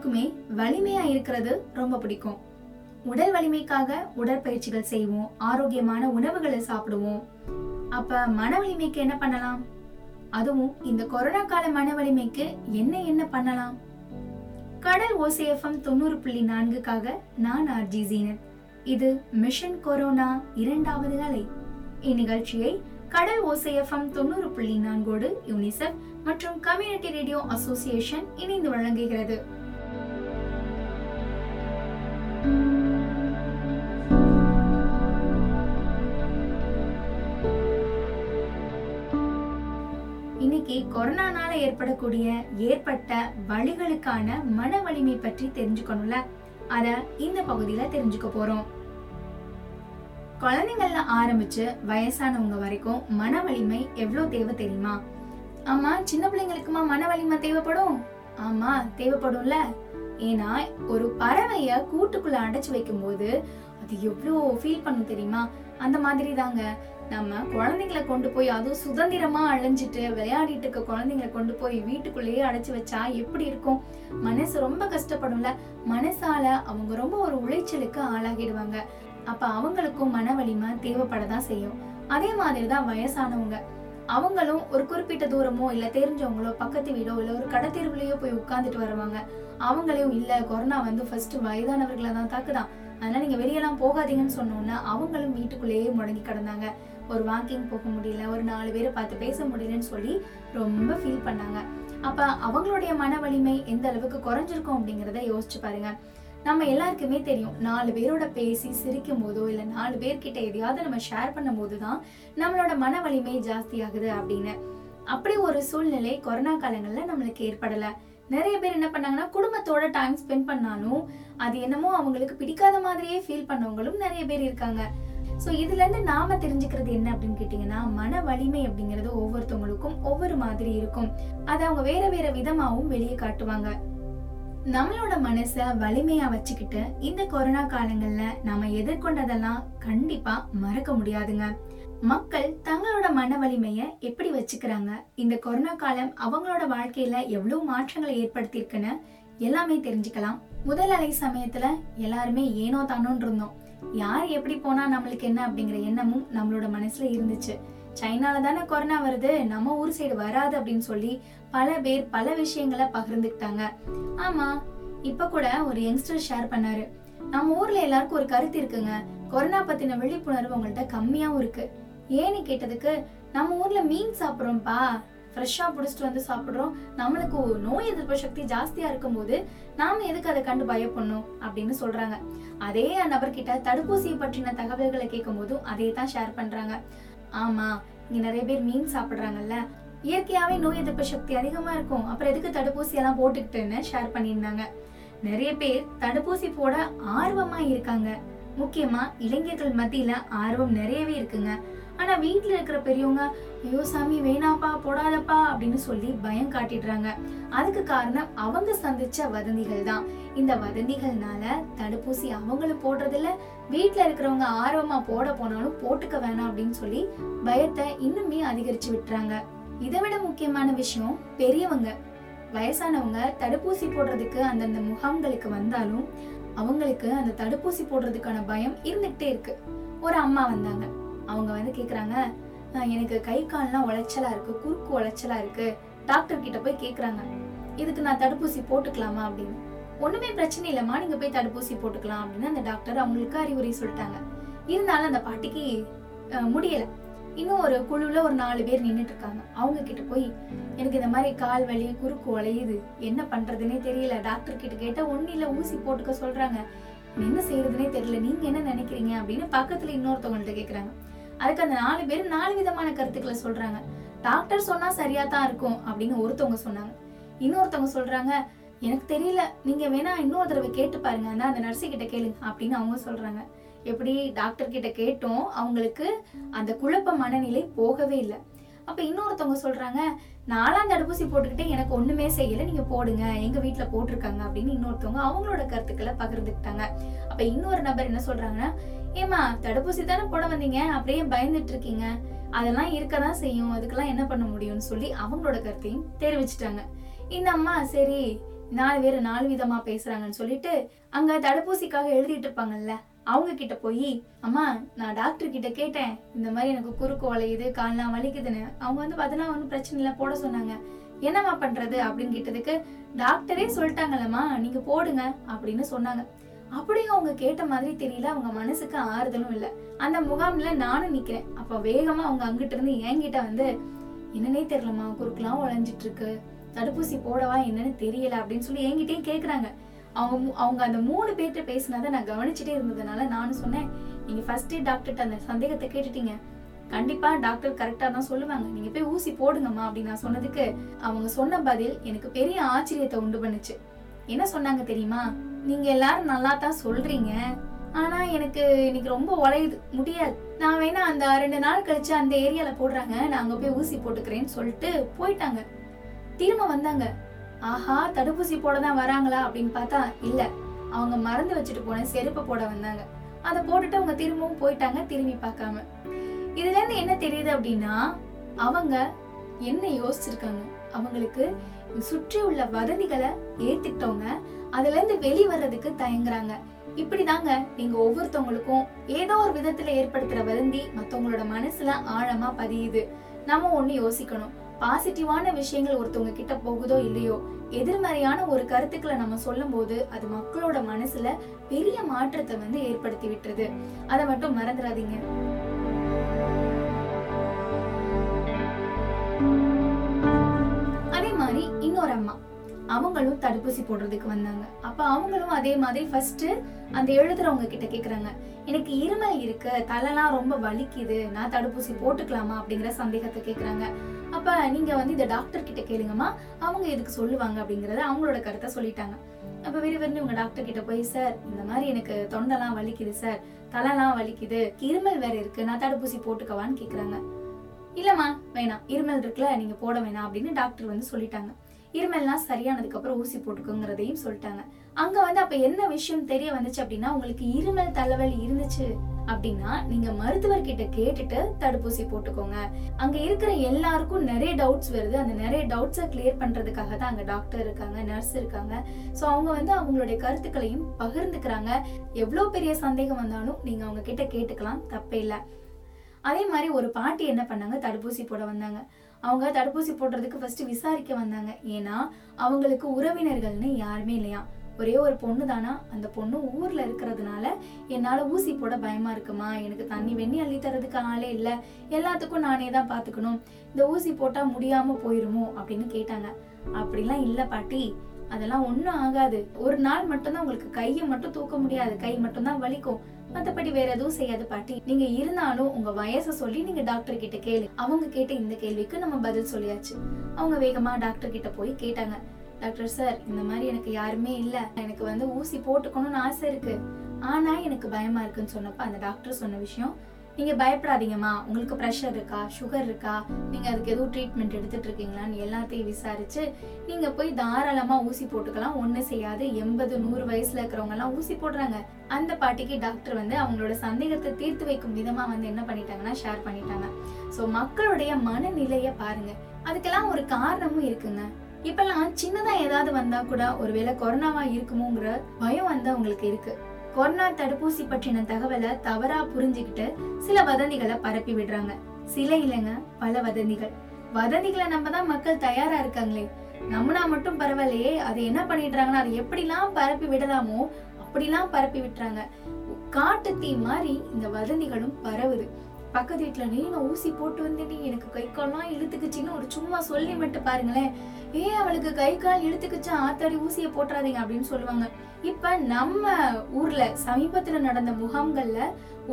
எல்லாருக்குமே வலிமையா இருக்கிறது ரொம்ப பிடிக்கும். உடல் வலிமைக்காக உடற்பயிற்சிகள் செய்வோம் ஆரோக்கியமான உணவுகளை சாப்பிடுவோம். அப்ப மன வலிமைக்கு என்ன பண்ணலாம்? அதுவும் இந்த கொரோனா கால மன வலிமைக்கு என்ன என்ன பண்ணலாம்? கடல் ஓசேஎஃப்எம் தொண்ணூறு புள்ளி நான்குக்காக நான் ஆர்ஜி ஜீனத் இது மிஷன் கொரோனா இரண்டாவது அலை இந்நிகழ்ச்சியை கடல் ஓசைஎஃப்எம் தொண்ணூறு புள்ளி நான்கோடு யூனிசெஃப் மற்றும் கம்யூனிட்டி ரேடியோ அசோசியேஷன் இணைந்து வழங்குகிறது. கொரோனானால ஏற்படக்கூடிய ஏற்பட்ட வழிகளுக்கான மன வலிமை பற்றி தெரிஞ்சுக்கணும்ல? அத இந்த பகுதியில தெரிஞ்சுக்க போறோம். குழந்தைங்கள்ல ஆரம்பிச்சு வயசானவங்க வரைக்கும் மன வலிமை எவ்வளவு தேவை தெரியுமா? ஆமா சின்ன பிள்ளைங்களுக்குமா மன வலிமை தேவைப்படும்? ஆமா தேவைப்படும்ல. ஏன்னா ஒரு பறவைய கூட்டுக்குள்ள அடைச்சு வைக்கும் போது அது எவ்வளோ ஃபீல் பண்ணும் தெரியுமா? அந்த மாதிரி தாங்க நம்ம குழந்தைங்களை கொண்டு போய் அதுவும் சுதந்திரமா அழிஞ்சிட்டு விளையாடிட்டு இருக்க குழந்தைங்களை கொண்டு போய் வீட்டுக்குள்ளேயே அடைச்சு வச்சா எப்படி இருக்கும்? மனசு ரொம்ப கஷ்டப்படும்ல. மனசால அவங்க ரொம்ப ஒரு உளைச்சலுக்கு ஆளாகிடுவாங்க. அப்ப அவங்களுக்கும் மன வலிமை தேவைப்படதான் செய்யும். அதே மாதிரிதான் வயசானவங்க. அவங்களும் ஒரு குறிப்பிட்ட தூரமோ இல்ல தெரிஞ்சவங்களோ பக்கத்து வீடோ இல்ல ஒரு கடத்தெருவுலயோ போய் உட்கார்ந்துட்டு வருவாங்க. அவங்களையும் இல்ல கொரோனா வந்து ஃபர்ஸ்ட் வயதானவர்களை தான் தாக்குதான். அதனால் நீங்கள் வெளியெல்லாம் போகாதீங்கன்னு சொன்னோன்னா அவங்களும் வீட்டுக்குள்ளேயே முடங்கி கிடந்தாங்க. ஒரு வாக்கிங் போக முடியல ஒரு நாலு பேரை பார்த்து பேச முடியலன்னு சொல்லி ரொம்ப ஃபீல் பண்ணாங்க. அப்போ அவங்களுடைய மன வலிமை எந்த அளவுக்கு குறைஞ்சிருக்கும் அப்படிங்கிறத யோசிச்சு பாருங்க. நம்ம எல்லாருக்குமே தெரியும் நாலு பேரோட பேசி சிரிக்கும் போதோ இல்லை நாலு பேர்கிட்ட எதையாவது நம்ம ஷேர் பண்ணும் போதுதான் நம்மளோட மன வலிமை ஜாஸ்தி ஆகுது அப்படின்னு. அப்படி ஒரு சூழ்நிலை கொரோனா காலங்களில் நம்மளுக்கு ஏற்படலை. நிறைய பேர் என்ன பண்ணாங்கன்னா குடும்பத்தோட டைம் ஸ்பெண்ட் பண்ணாலும் அது என்னமோ அவங்களுக்கு பிடிக்காத மாதிரியே ஃபீல் பண்ணவங்களும் நிறைய பேர் இருக்காங்க. ஸோ இதுல இருந்து நாம தெரிஞ்சுக்கிறது என்ன அப்படின்னு கேட்டீங்கன்னா மன வலிமை அப்படிங்கிறது ஒவ்வொருத்தவங்களுக்கும் ஒவ்வொரு மாதிரி இருக்கும். அதை அவங்க வேற வேற விதமாகவும் வெளியே காட்டுவாங்க. நம்மளோட மனசை வலிமையா வச்சுக்கிட்டு இந்த கொரோனா காலங்கள்ல நாம எதிர்கொண்டதெல்லாம் கண்டிப்பா மறக்க முடியாதுங்க. மக்கள் தங்களோட மன வலிமையை எப்படி வச்சுக்கிறாங்க? இந்த கொரோனா காலம் அவங்களோட வாழ்க்கையில எவ்வளவு மாற்றங்களை ஏற்படுத்தியிருக்குன்னு எல்லாமே தெரிஞ்சுக்கலாம். முதல் அலை சமயத்துல எல்லாருமே ஏனோ தானோன்னு இருந்தோம். யார் எப்படி போனா நம்மளுக்கு என்ன அப்படிங்கிற எண்ணமும் நம்மளோட மனசுல இருந்துச்சு. சைனால தானே கொரோனா வருது நம்ம ஊர் சைடு வராது அப்படின்னு சொல்லி பல பேர் பல விஷயங்களை பகிர்ந்துக்கிட்டாங்க. ஆமா இப்ப கூட ஒரு யங்ஸ்டர் ஷேர் பண்ணாரு. நம்ம ஊர்ல எல்லாருக்கும் ஒரு கருத்து இருக்குங்க. கொரோனா பத்தின விழிப்புணர்வு உங்கள்ட்ட கம்மியாவும் இருக்கு. ஏன்னு கேட்டதுக்கு நம்ம ஊர்ல மீன் சாப்பிட்றோம்ப்பா. ஃப்ரெஷ்ஷாக பிடிச்சிட்டு வந்து சாப்பிட்றோம். நம்மளுக்கு நோய் எதிர்ப்பு சக்தி ஜாஸ்தியாக இருக்கும்போது நாம் எதுக்கு அதை கண்டு பயப்படணும் அப்படின்னு சொல்கிறாங்க அதே நபர்கிட்ட தடுப்பூசி பற்றின தகவல்களை கேட்கும் போதும் அதே தான் ஷேர் பண்ணுறாங்க ஆமாம் இங்கே நிறைய பேர் மீன் சாப்பிட்றாங்கல்ல. இயற்கையாகவே நோய் எதிர்ப்பு சக்தி அதிகமாக இருக்கும். அப்புறம் எதுக்கு தடுப்பூசியெல்லாம் போட்டுக்கிட்டுன்னு ஷேர் பண்ணியிருந்தாங்க. நிறைய பேர் தடுப்பூசி போட ஆர்வமாக இருக்காங்க. முக்கியமாக இளைஞர்கள் மத்தியில் ஆர்வம் நிறையவே இருக்குங்க. ஆனா வீட்டுல இருக்கிற பெரியவங்க ஐயோ சாமி வேணாப்பா போடாதப்பா அப்படின்னு சொல்லி பயம் காட்டிடுறாங்க. அதுக்கு காரணம் அவங்க சந்திச்ச வதந்திகள் தான். இந்த வதந்திகள்னால தடுப்பூசி அவங்களும் போடுறதில்ல வீட்டுல இருக்கிறவங்க ஆர்வமா போட போனாலும் போட்டுக்க வேணாம் அப்படின்னு சொல்லி பயத்தை இன்னுமே அதிகரிச்சு விட்டுறாங்க. இதை விட முக்கியமான விஷயம் பெரியவங்க. வயசானவங்க தடுப்பூசி போடுறதுக்கு அந்தந்த முகாம்களுக்கு வந்தாலும் அவங்களுக்கு அந்த தடுப்பூசி போடுறதுக்கான பயம் இருந்துகிட்டே இருக்கு. ஒரு அம்மா வந்தாங்க. அவங்க வந்து கேக்குறாங்க எனக்கு கை கால்லாம் உளைச்சலா இருக்கு குறுக்கு உளைச்சலா இருக்கு. டாக்டர் கிட்ட போய் கேக்குறாங்க இதுக்கு நான் தடுப்பூசி போட்டுக்கலாமா? அப்படின்னு. ஒண்ணுமே பிரச்சனை இல்லம்மா நீங்க போய் தடுப்பூசி போட்டுக்கலாம். அப்படின்னு அந்த டாக்டர் அவங்களுக்கு அறிவுரை சொல்லிட்டாங்க. இருந்தாலும் அந்த பாட்டிக்கு முடியல. இன்னும் ஒரு குழுல ஒரு நாலு பேர் நின்றுட்டு இருக்காங்க. அவங்க கிட்ட போய் எனக்கு இந்த மாதிரி கால் வலி குறுக்கு உழையுது என்ன பண்றதுனே தெரியல. டாக்டர் கிட்ட கேட்டா ஒண்ணு இல்ல ஊசி போட்டுக்க சொல்றாங்க. என்ன செய்யறதுனே தெரியல நீங்க என்ன நினைக்கிறீங்க? அப்படின்னு பக்கத்துல இன்னொருத்தவங்கள்ட்ட கேக்குறாங்க. அதுக்கு அந்த நாலு பேர் நாலு விதமான கருத்துக்களை சொல்றாங்க. டாக்டர் சொன்னா சரியா தான் இருக்கும் அப்படின்னு ஒருத்தவங்க சொன்னாங்க. இன்னொருத்தவங்க சொல்றாங்க எனக்கு தெரியல நீங்க வேணா இன்னொரு தடவை கேட்டு பாருங்க. அந்த அந்த நர்ஸு கிட்ட கேளுங்க அப்படின்னு அவங்க சொல்றாங்க. எப்படி டாக்டர் கிட்ட கேட்டோம் அவங்களுக்கு அந்த குழப்ப மனநிலை போகவே இல்லை. அப்ப இன்னொருத்தவங்க சொல்றாங்க நாலாம் தடுப்பூசி போட்டுக்கிட்டே எனக்கு ஒண்ணுமே செய்யல நீங்க போடுங்க எங்க வீட்டுல போட்டிருக்காங்க அப்படின்னு இன்னொருத்தவங்க அவங்களோட கருத்துக்களை பகிர்ந்துக்கிட்டாங்க. அப்ப இன்னொரு நபர் என்ன சொல்றாங்கன்னா ஏமா தடுப்பூசி தானே போட வந்தீங்க? அப்படியே பயந்துட்டு இருக்கீங்க அதெல்லாம் இருக்கதான் செய்யும். அதுக்கெல்லாம் என்ன பண்ண முடியும்னு சொல்லி அவங்களோட கருத்தையும் தெரிவிச்சிட்டாங்க. இந்த அம்மா சரி நாலு பேர் நாலு விதமா பேசுறாங்கன்னு சொல்லிட்டு அங்க தடுப்பூசிக்காக எழுதிட்டு இருப்பாங்கல்ல அவங்க கிட்ட போய் அம்மா நான் டாக்டர் கிட்ட கேட்டேன். இந்த மாதிரி எனக்கு குறுக்கு வளையுது கால்லாம் வலிக்குதுன்னு. அவங்க வந்து அதெல்லாம் ஒன்றும் பிரச்சனை இல்லை போட சொன்னாங்க. என்னம்மா பண்றது? அப்படின்னு கேட்டதுக்கு டாக்டரே சொல்லிட்டாங்கல்லம்மா நீங்க போடுங்க. அப்படின்னு சொன்னாங்க. அப்படியும் அவங்க கேட்ட மாதிரி தெரியல அவங்க மனசுக்கு ஆறுதலும் இல்லை. அந்த முகாம்ல நானும் நிக்கிறேன். அப்ப வேகமா அவங்க அங்கிட்ட இருந்து என்கிட்ட வந்து என்னன்னே தெரியலம்மா குறுக்கெல்லாம் உழைஞ்சிட்டு இருக்கு தடுப்பூசி போடவா என்னன்னு தெரியல அப்படின்னு சொல்லி என்கிட்டயும் கேக்குறாங்க. அவங்க மு- அவங்க அந்த மூணு பேர்கிட்ட பேசினதை நான் கவனிச்சுட்டே இருந்ததுனால நானும் சொன்னேன் நீங்க ஃபர்ஸ்டே டாக்டர்கிட்ட அந்த சந்தேகத்தை கேட்டுட்டீங்க. கண்டிப்பா டாக்டர் கரெக்டா தான் சொல்லுவாங்க. நீங்க போய் ஊசி போடுங்கம்மா அப்படின்னு நான் சொன்னதுக்கு அவங்க சொன்ன பதில் எனக்கு பெரிய ஆச்சரியத்தை உண்டு பண்ணுச்சு. என்ன சொன்னாங்க தெரியுமா? நீங்க எல்லாரும் நல்லா தான் சொல்றீங்க. ஆனா எனக்கு இன்னைக்கு ரொம்ப உழையுது. முடியாது. நான் வேணா அந்த ரெண்டு நாள் கழிச்சு அந்த ஏரியால போடுறாங்க. நான் அங்க போய் ஊசி போட்டுக்கிறேன்னு சொல்லிட்டு போயிட்டாங்க. திரும்ப வந்தாங்க. ஆஹா தடுப்பூசி போட தான் வராங்களா அப்படின்னு பார்த்தா இல்ல. அவங்க மறந்து வச்சுட்டு போன செருப்பை போட வந்தாங்க. அதை போட்டுட்டு அவங்க திரும்பவும் போயிட்டாங்க திரும்பி பார்க்காம. இதுல இருந்து என்ன தெரியுது அப்படின்னா அவங்க என்ன யோசிச்சிருக்காங்க? அவங்களுக்கு சுற்றி உள்ள வதந்திகளை ஏத்துக்கிட்டவங்க. அதுல இருந்து வெளி வர்றதுக்கு தயங்குறாங்க. இப்படிதாங்க நீங்க ஒவ்வொருத்தவங்களுக்கும் ஏதோ ஒரு விதத்துல ஏற்படுத்துற வதந்தி மத்தவங்களோட மனசுல ஆழமா பதியுது. நம்ம ஒண்ணு யோசிக்கணும். பாசிட்டிவான விஷயங்கள் ஒருத்தவங்க கிட்ட போகுதோ இல்லையோ எதிர்மறையான ஒரு கருத்துக்களை நம்ம சொல்லும் போது அது மக்களோட மனசுல பெரிய மாற்றத்தை வந்து ஏற்படுத்தி விட்டுருது. அதை மட்டும் மறந்துடாதீங்க அவங்களும் தடுப்பூசி போடுறதுக்கு வந்தாங்க. அப்ப அவங்களும் அதே மாதிரி ஃபர்ஸ்ட் அந்த எழுதுறவங்க கிட்ட கேக்குறாங்க எனக்கு இருமல் இருக்கு தலைலாம் ரொம்ப வலிக்குது நான் தடுப்பூசி போட்டுக்கலாமா? அப்படிங்கிற சந்தேகத்தை கேக்குறாங்க. அப்ப நீங்க வந்து இந்த டாக்டர் கிட்ட கேளுங்கம்மா அவங்க எதுக்கு சொல்லுவாங்க அப்படிங்கறத அவங்களோட கருத்தை சொல்லிட்டாங்க. அப்ப விறுவிறுன்னு உங்க டாக்டர் கிட்ட போய் சார் இந்த மாதிரி எனக்கு தொண்டெல்லாம் வலிக்குது சார். தலைலாம் வலிக்குது இருமல் வேற இருக்கு நான் தடுப்பூசி போட்டுக்கவான்னு கேக்குறாங்க. இல்லம்மா வேணாம் இருமல் இருக்குல்ல நீங்க போட வேணாம் அப்படின்னு டாக்டர் வந்து சொல்லிட்டாங்க. இருமல்லாம் சரியானதுக்கு அப்புறம் ஊசி போட்டுக்கோங்கிறதையும் சொல்லிட்டாங்க. அங்க வந்து அப்ப என்ன விஷயம் தெரிய வந்துச்சு அப்படின்னா உங்களுக்கு இருமல் தலைவலி இருந்துச்சு அப்படின்னா நீங்க மருத்துவர்கிட்ட கேட்டுட்டு தடுப்பூசி போட்டுக்கோங்க. அங்க இருக்கிற எல்லாருக்கும் நிறைய டவுட்ஸ் வருது. அந்த நிறைய டவுட்ஸை கிளியர் பண்றதுக்காக தான் அங்க டாக்டர் இருக்காங்க நர்ஸ் இருக்காங்க. சோ அவங்க வந்து அவங்களுடைய கருத்துக்களையும் பகிர்ந்துக்கிறாங்க. எவ்வளவு பெரிய சந்தேகம் வந்தாலும் நீங்க அவங்க கிட்ட கேட்டுக்கலாம் தப்பே இல்லை. அதே மாதிரி ஒரு பாட்டி என்ன பண்ணாங்க? தடுப்பூசி போட வந்தாங்க. அவங்க தடுப்பூசி போடுறதுக்கு ஃபர்ஸ்ட் விசாரிக்க வந்தாங்க. ஏன்னா அவங்களுக்கு உறவினர்கள்னு யாருமே இல்லையா? ஒரே ஒரு பொண்ணு தானா அந்த பொண்ணு ஊர்ல இருக்கிறதுனால என்னால ஊசி போட பயமா இருக்குமா? எனக்கு தண்ணி வெண்ணி அள்ளி தரதுக்கு ஆளே இல்ல. எல்லாத்துக்கும் நானே தான் பாத்துக்கணும். இந்த ஊசி போட்டா முடியாம போயிருமோ? அப்படின்னு கேட்டாங்க. அப்படிலாம் இல்ல பாட்டி. அதெல்லாம் ஒன்றும் ஆகாது. ஒரு நாள் மட்டும்தான் உங்களுக்கு கையை மட்டும் தூக்க முடியாது. கை மட்டும்தான் வலிக்கும். மத்தபடி வேற எதுவும் செய்யாது பாட்டி. நீங்க இருந்தாலும் உங்க வயசை சொல்லி நீங்க டாக்டர் கிட்ட கேளு. அவங்க கேட்ட இந்த கேள்விக்கு நம்ம பதில் சொல்லியாச்சு. அவங்க வேகமா டாக்டர் கிட்ட போய் கேட்டாங்க. டாக்டர் சார் இந்த மாதிரி எனக்கு யாருமே இல்ல. எனக்கு வந்து ஊசி போட்டுக்கணும்னு ஆசை இருக்கு. ஆனா எனக்கு பயமா இருக்குன்னு சொன்னப்ப அந்த டாக்டர் சொன்ன விஷயம் நீங்கள் பயப்படாதீங்கம்மா. உங்களுக்கு ப்ரெஷர் இருக்கா? சுகர் இருக்கா? நீங்கள் அதுக்கு எதுவும் ட்ரீட்மெண்ட் எடுத்துகிட்டு இருக்கீங்களான்னு எல்லாத்தையும் விசாரித்து நீங்கள் போய் தாராளமாக ஊசி போட்டுக்கலாம். ஒன்றும் செய்யாது. எண்பது நூறு வயசில் இருக்கிறவங்கலாம் ஊசி போடுறாங்க. அந்த பாட்டிக்கு டாக்டர் வந்து அவங்களோட சந்தேகத்தை தீர்த்து வைக்கும் விதமாக வந்து என்ன பண்ணிட்டாங்கன்னா ஷேர் பண்ணிட்டாங்க. ஸோ மக்களுடைய மனநிலையை பாருங்கள் அதுக்கெல்லாம் ஒரு காரணமும் இருக்குங்க. இப்பெல்லாம் சின்னதா ஏதாவது வந்தா கூட ஒருவேளை கொரோனாவா இருக்குமோங்கிற பயம் வந்து அவங்களுக்கு இருக்கு. கொரோனா தடுப்பூசி பற்றின தகவலை தவறா புரிஞ்சுக்கிட்டு சில வதந்திகளை பரப்பி விடுறாங்க. சில இல்லைங்க பல வதந்திகள். வதந்திகளை நம்ம தான் மக்கள் தயாரா இருக்காங்களே. நம்மனா மட்டும் பரவாயில்லையே அதை என்ன பண்ணிடுறாங்கன்னா அதை எப்படிலாம் பரப்பி விடலாமோ அப்படிலாம் பரப்பி விட்டுறாங்க. காட்டு தீ மாதிரி இந்த வதந்திகளும் பரவுது. பக்கத்து வீட்டில் நீ நான் ஊசி போட்டு வந்தேன் எனக்கு கை கால்லாம் இழுத்துக்குச்சின்னு ஒரு சும்மா சொல்லி மட்டும் பாருங்களேன். ஏ அவளுக்கு கை கால் இழுத்துக்குச்சா ஆத்தாடி ஊசியை போட்டுறாதீங்க அப்படின்னு சொல்லுவாங்க. இப்போ நம்ம ஊர்ல சமீபத்தில் நடந்த முகாம்கள்ல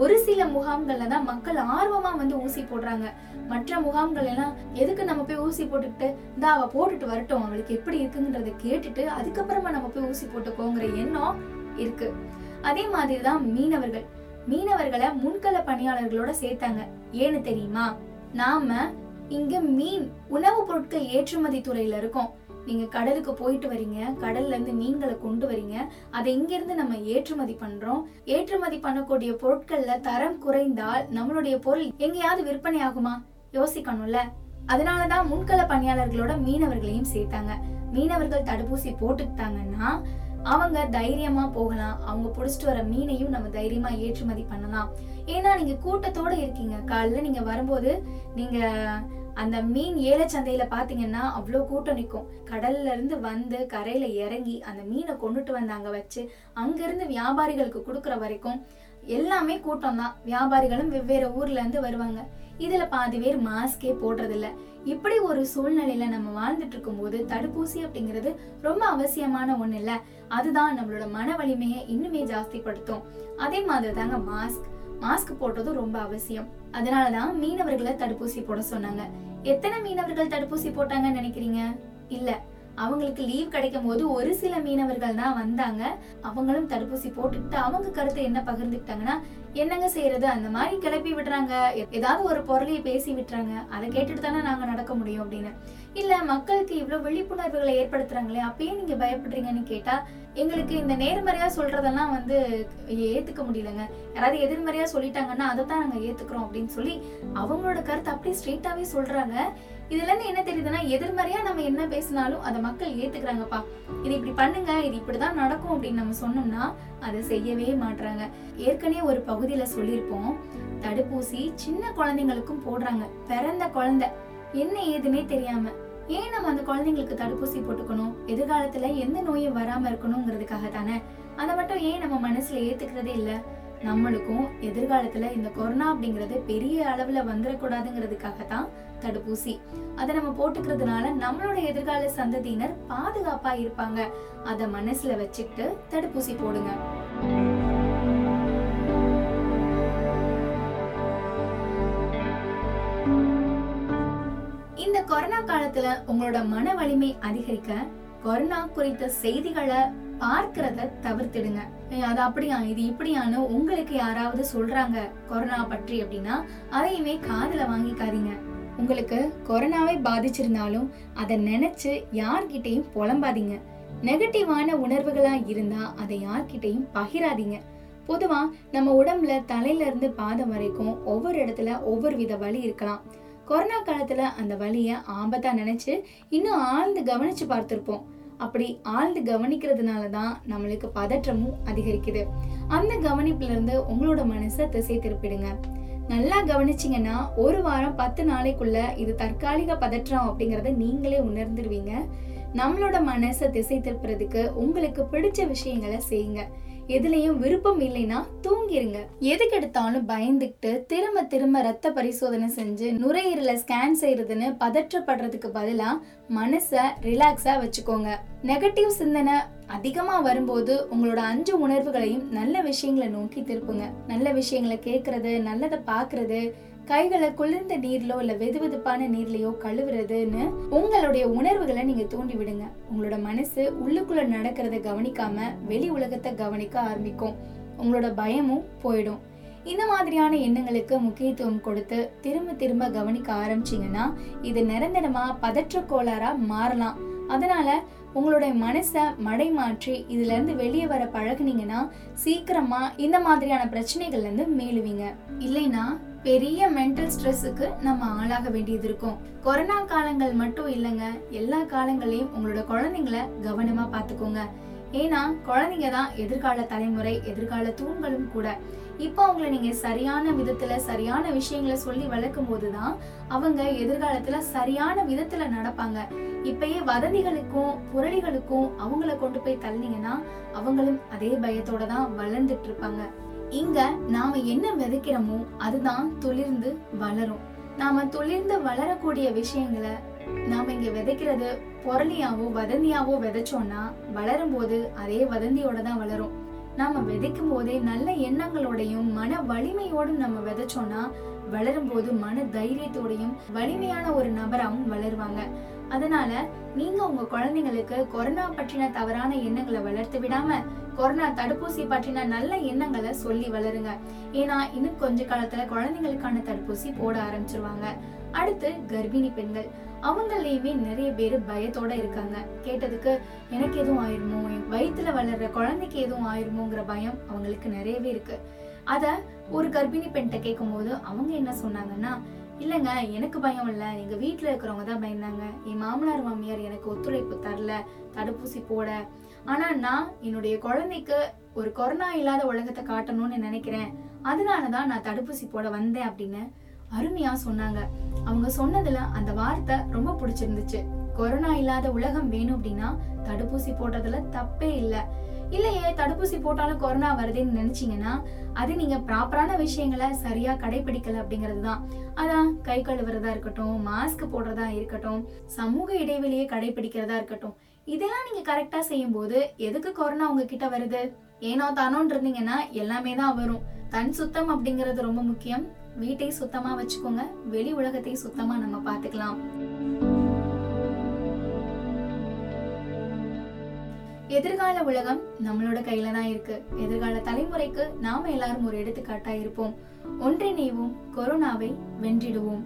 ஒரு சில முகாம்கள்ல தான் மக்கள் ஆர்வமா வந்து ஊசி போடுறாங்க. மற்ற முகாம்கள் எல்லாம் எதுக்கு நம்ம போய் ஊசி போட்டுக்கிட்டு இந்த அவள் போட்டுட்டு வரட்டும் அவளுக்கு எப்படி இருக்குங்கிறத கேட்டுட்டு அதுக்கப்புறமா நம்ம போய் ஊசி போட்டுக்கோங்கிற எண்ணம் இருக்கு. அதே மாதிரி தான் மீனவர்கள். மீனவர்களை முன்கள பணியாளர்களோட சேர்த்தாங்க. ஏன்னு தெரியுமா? நாம இங்க மீன் உணவுப் பொருட்கள் ஏற்றுமதி துறையில இருக்கோம். நீங்க கடலுக்கு போயிட்டு வரீங்க கடல்ல இருந்து மீன்களை கொண்டு வரீங்க அதை இங்க இருந்து நம்ம ஏற்றுமதி பண்றோம். ஏற்றுமதி பண்ணக்கூடிய பொருட்கள்ல தரம் குறைந்தால் நம்மளுடைய பொருள் எங்கேயாவது விற்பனை ஆகுமா? யோசிக்கணும்ல. அதனாலதான் முன்கள பணியாளர்களோட மீனவர்களையும் சேர்த்தாங்க. மீனவர்கள் தடுப்பூசி போட்டுக்கிட்டாங்கன்னா அவங்க தைரியமா போகலாம். அவங்க புடிச்சிட்டு வர மீனையும் நம்ம தைரியமா ஏற்றுமதி பண்ணலாம். ஏன்னா நீங்க கூட்டத்தோட இருக்கீங்க. காலைல நீங்க வரும்போது நீங்க அந்த மீன் ஏலச்சந்தையில பாத்தீங்கன்னா அவ்வளோ கூட்டம் நிற்கும் கடல்ல இருந்து வந்து கரையில இறங்கி அந்த மீனை கொண்டுட்டு வந்து அங்க வச்சு அங்கிருந்து வியாபாரிகளுக்கு கொடுக்குற வரைக்கும் எல்லாமே கூட்டம் தான். வியாபாரிகளும் வெவ்வேறு ஊர்ல இருந்து வருவாங்க. இதுல பாதி பேர் மாஸ்கே போடுறதில்ல. இப்படி ஒரு சூழ்நிலையில நம்ம வாழ்ந்துட்டு இருக்கும்போது தடுப்பூசி அப்படிங்கிறது ரொம்ப அவசியமான ஒண்ணு இல்ல அதுதான் நம்மளோட மன வலிமையை இன்னுமே ஜாஸ்திப்படுத்தும். அதே மாதிரி தாங்க மாஸ்க். மாஸ்க் போடுறதும் ரொம்ப அவசியம். அதனாலதான் மீனவர்களை தடுப்பூசி போட சொன்னாங்க. எத்தனை மீனவர்கள் தடுப்பூசி போட்டாங்கன்னு நினைக்கிறீங்க? இல்ல. அவங்களுக்கு லீவ் கிடைக்கும் போது ஒரு சில மீனவர்கள் தான் வந்தாங்க. அவங்களும் தடுப்பூசி போட்டுக்கிட்டு அவங்க கருத்தை என்ன பகிர்ந்துக்கிட்டாங்கன்னா என்னங்க செய்யறது? அந்த மாதிரி கிளப்பி விடுறாங்க. ஏதாவது ஒரு பொருளையை பேசி விட்டுறாங்க. அதை கேட்டுட்டு தானே நாங்க நடக்க முடியும் அப்படின்னு. இல்ல மக்களுக்கு இவ்வளவு விழிப்புணர்வுகளை ஏற்படுத்துறாங்களே அப்பயே நீங்க பயப்படுறீங்கன்னு கேட்டா எங்களுக்கு இந்த நேர்மறையா சொல்றதெல்லாம் வந்து ஏத்துக்க முடியலங்க. யாராவது எதிர்மறையா சொல்லிட்டாங்கன்னா அதை தான் நாங்க ஏத்துக்கிறோம் அப்படின்னு சொல்லி அவங்களோட கருத்தை அப்படியே ஸ்ட்ரெயிட்டாவே சொல்றாங்க. இதுல இருந்து என்ன தெரியுதுன்னா எதிர்மறையா நம்ம என்ன பேசினாலும் அதை மக்கள் ஏத்துக்கிறாங்கப்பா. இது இப்படி பண்ணுங்க இது இப்படிதான் நடக்கும் அப்படின்னு நம்ம சொன்னோம்னா அதை செய்யவே மாட்டுறாங்க ஏற்கனவே ஒரு பகுதியில சொல்லியிருப்போம் தடுப்பூசி சின்ன குழந்தைங்களுக்கும் போடுறாங்க. பிறந்த குழந்தை என்ன ஏதுன்னே தெரியாம. ஏன் நம்ம அந்த குழந்தைங்களுக்கு தடுப்பூசி போட்டுக்கணும்? எதிர்காலத்துல எந்த நோயும் வராம இருக்கணுங்கிறதுக்காக தானே? அதை மட்டும் ஏன் நம்ம மனசுல ஏத்துக்கிறதே இல்ல? நம்மளுக்கும் எதிர்காலத்துல இந்த கொரோனா அப்படிங்கறது பெரிய அளவுல வந்துடக்கூடாதுங்கிறதுக்காக தான் தடுப்பூசி. அதை நம்ம போட்டுக்கிறதுனால நம்மளோட எதிர்கால சந்ததியினர் பாதுகாப்பா இருப்பாங்க. அதை மனசுல வச்சுக்கிட்டு தடுப்பூசி போடுங்க. கொரோனா காலத்துல உங்களோட மன வலிமை அதிகரிக்க கொரோனா குறித்த செய்திகளை பார்க்கறத தவிர்த்திடுங்க. அது அப்படியா? இது இப்படியான்னு உங்களுக்கு யாராவது சொல்றாங்க கொரோனா பற்றி அப்படின்னா அதையுமே காதுல வாங்கிக்காதீங்க. உங்களுக்கு கொரோனாவை பாதிச்சிருந்தாலும் அதை நினைச்சு யார்கிட்டையும் புலம்பாதீங்க. நெகட்டிவான உணர்வுகளா இருந்தா அதை யார்கிட்டையும் பகிராதீங்க. பொதுவா நம்ம உடம்புல தலையில இருந்து பாதம் வரைக்கும் ஒவ்வொரு இடத்துல ஒவ்வொரு வித வலி இருக்கலாம். கொரோனா காலத்தில் அந்த வழியை ஆபத்தாக நினச்சி இன்னும் ஆழ்ந்து கவனித்து பார்த்துருப்போம். அப்படி ஆழ்ந்து கவனிக்கிறதுனால தான் நம்மளுக்கு பதற்றமும் அதிகரிக்குது. அந்த கவனிப்புல இருந்து உங்களோட மனசை திசை திருப்பிடுங்க. நல்லா கவனிச்சிங்கன்னா ஒரு வாரம் பத்து நாளைக்குள்ள இது தற்காலிக பதற்றம் அப்படிங்கிறத நீங்களே உணர்ந்துருவீங்க. நம்மளோட மனசை திசை திருப்புறதுக்கு உங்களுக்கு பிடிச்ச விஷயங்களை செய்யுங்க. எதுலயும் விருப்பம் இல்லைன்னா தூங்கிருங்க. எதுக்கு எடுத்தாலும் பயந்துக்கிட்டு திரும்ப திரும்ப ரத்த பரிசோதனை செஞ்சு நுரையீரல ஸ்கேன் செய்யறதுன்னு பதற்றப்படுறதுக்கு பதிலா மனசை ரிலாக்ஸா வச்சுக்கோங்க. நெகட்டிவ் சிந்தனை அதிகமா வரும்போது உங்களோட அஞ்சு உணர்வுகளையும் நல்ல விஷயங்களை நோக்கி திருப்புங்க. நல்ல விஷயங்களை கேட்கறது நல்லதை பார்க்கறது கைகளை குளிர்ந்த நீர்லோ இல்ல வெதுவெதுப்பான நீர்லயோ கழுவுறதுன்னு உங்களுடைய உணர்வுகளை நீங்க தூண்டி விடுங்க. உங்களோட மனசு உள்ளுக்குள்ள நடக்கிறத கவனிக்காம வெளி உலகத்தை கவனிக்க ஆரம்பிக்கும். உங்களோட பயமும் போயிடும். இந்த மாதிரியான எண்ணங்களுக்கு முக்கியத்துவம் கொடுத்து திரும்ப திரும்ப கவனிக்க ஆரம்பிச்சிங்கன்னா இது நிரந்தரமா பதற்ற கோளாறா மாறலாம். அதனால உங்களுடைய மனசை மடை மாற்றி இதுல இருந்து வெளியே வர பழகுனீங்கன்னா சீக்கிரமா இந்த மாதிரியான பிரச்சனைகள்ல இருந்து மேலுவீங்க இல்லைன்னா பெரிய மென்டல் ஸ்ட்ரெஸ்ஸுக்கு நம்ம ஆளாக வேண்டியது இருக்கும். கொரோனா காலங்கள் மட்டும் இல்லைங்க. எல்லா காலங்களையும் உங்களோட குழந்தைங்கள கவனமா பாத்துக்கோங்க ஏன்னா குழந்தைங்க தான் எதிர்கால தலைமுறை எதிர்கால தூண்களும் கூட. இப்போ அவங்கள நீங்க சரியான விதத்துல சரியான விஷயங்களை சொல்லி வளர்க்கும் போதுதான் அவங்க எதிர்காலத்துல சரியான விதத்துல நடப்பாங்க. இப்பயே வதந்திகளுக்கும் புரளிகளுக்கும் அவங்கள கொண்டு போய் தள்ளினீங்கன்னா அவங்களும் அதே பயத்தோட தான் வளர்ந்துட்டு இருப்பாங்க. இங்க நாம என்ன விதைக்கிறோமோ அதுதான் துளிர்ந்து வளரும். நாம துளிர்ந்து வளரக்கூடிய விஷயங்களை நாம இங்க விதைக்கிறது பொருளியாவோ வதந்தியாவோ விதைச்சோம்னா வளரும் போது அதே வதந்தியோட தான் வளரும். நாம விதைக்கும் போதே நல்ல எண்ணங்களோடையும் மன வலிமையோடும் நம்ம விதைச்சோம்னா வளரும் போது மன தைரியத்தோடையும் வலிமையான ஒரு நபராகவும் வளருவாங்க. அதனால நீங்க உங்க குழந்தைங்களுக்கு கொரோனா பற்றின தவறான எண்ணங்களை வளர்த்து விடாம கொரோனா தடுப்பூசி பற்றின நல்ல எண்ணங்களை சொல்லி வளருங்க. ஏன்னா இன்னும் கொஞ்ச காலத்துல குழந்தைங்களுக்கான தடுப்பூசி போட ஆரம்பிச்சிருவாங்க. அடுத்து கர்ப்பிணி பெண்கள். அவங்களையுமே நிறைய பேர் பயத்தோட இருக்காங்க. கேட்டதுக்கு எனக்கு எதுவும் ஆயிருமோ? என் வயித்துல வளர்ற குழந்தைக்கு எதுவும் ஆயிருமோங்கிற பயம் அவங்களுக்கு நிறையவே இருக்கு. அத ஒரு கர்ப்பிணி பெண்கிட்ட கேட்கும்போது அவங்க என்ன சொன்னாங்கன்னா இல்லைங்க எனக்கு பயம் இல்லை. எங்கள் வீட்டில் இருக்கிறவங்க தான் பயந்தாங்க. என் மாமனார் மாமியார் எனக்கு ஒத்துழைப்பு தரல. தடுப்பூசி போட. ஆனால் நான் என்னுடைய குழந்தைக்கு ஒரு கொரோனா இல்லாத உலகத்தை காட்டணும்னு நினைக்கிறேன். அதனால தான் நான் தடுப்பூசி போட வந்தேன் அப்படின்னு அருமையா சொன்னாங்க. அவங்க சொன்னதுல அந்த வார்த்தை ரொம்ப பிடிச்சிருந்துச்சு. கொரோனா இல்லாத உலகம் வேணும் அப்படின்னா தடுப்பூசி போடுறதுல தப்பே இல்லை. இல்லையே தடுப்பூசி போட்டாலும் கொரோனா வருதுன்னு நினைச்சீங்கன்னா அது நீங்க ப்ராப்பரான விஷயங்களை சரியா கடைபிடிக்கல அப்படிங்கிறது தான் அதான் கை கழுவுறதா இருக்கட்டும் மாஸ்க் போடுறதா இருக்கட்டும் சமூக இடைவெளியை கடைபிடிக்கிறதா இருக்கட்டும் இதெல்லாம் நீங்க கரெக்டா செய்யும் போது எதுக்கு கொரோனா உங்ககிட்ட வருது? ஏனோ தானோன்னு இருந்தீங்கன்னா எல்லாமே தான் வரும். தன் சுத்தம் அப்படிங்கிறது ரொம்ப முக்கியம். வீட்டை சுத்தமா வச்சுக்கோங்க. வெளி உலகத்தை சுத்தமா நம்ம பாத்துக்கலாம் எதிர்கால உலகம் நம்மளோட கையில தான் இருக்கு. எதிர்கால தலைமுறைக்கு நாம எல்லாரும் ஒரு எடுத்துக்காட்டா இருப்போம். ஒன்றிணைவோம் கொரோனாவை வென்றிடுவோம்.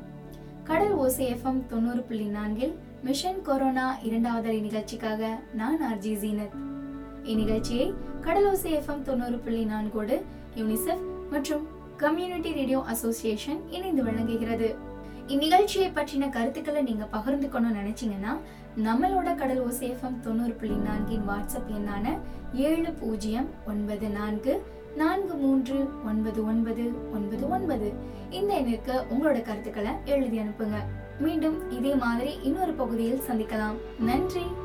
கடல் ஓசை எஃப்எம் தொண்ணூறு புள்ளி நான்கில் மிஷன் கொரோனா இரண்டாவது நிகழ்ச்சிக்காக நான் ஆர்ஜி ஜீனத். இந்நிகழ்ச்சியை கடலோசி எஃப்எம் தொண்ணூறு புள்ளி நான்கோடு யூனிசெஃப் மற்றும் கம்யூனிட்டி ரேடியோ அசோசியேஷன் இணைந்து வழங்குகிறது. இந்நிகழ்ச்சியை பற்றின கருத்துக்களை நீங்க பகிர்ந்துக்கணும்னு நினைச்சீங்கன்னா நம்மளோட கடல் ஓசேஃபம் தொண்ணூறு புள்ளி நான்கின் வாட்ஸ்அப் எண்ணான ஏழு பூஜ்ஜியம் ஒன்பது நான்கு நான்கு மூன்று ஒன்பது ஒன்பது ஒன்பது ஒன்பது. இந்த எண்ணிற்கு உங்களோட கருத்துக்களை எழுதி அனுப்புங்க. மீண்டும் இதே மாதிரி இன்னொரு பகுதியில் சந்திக்கலாம். நன்றி.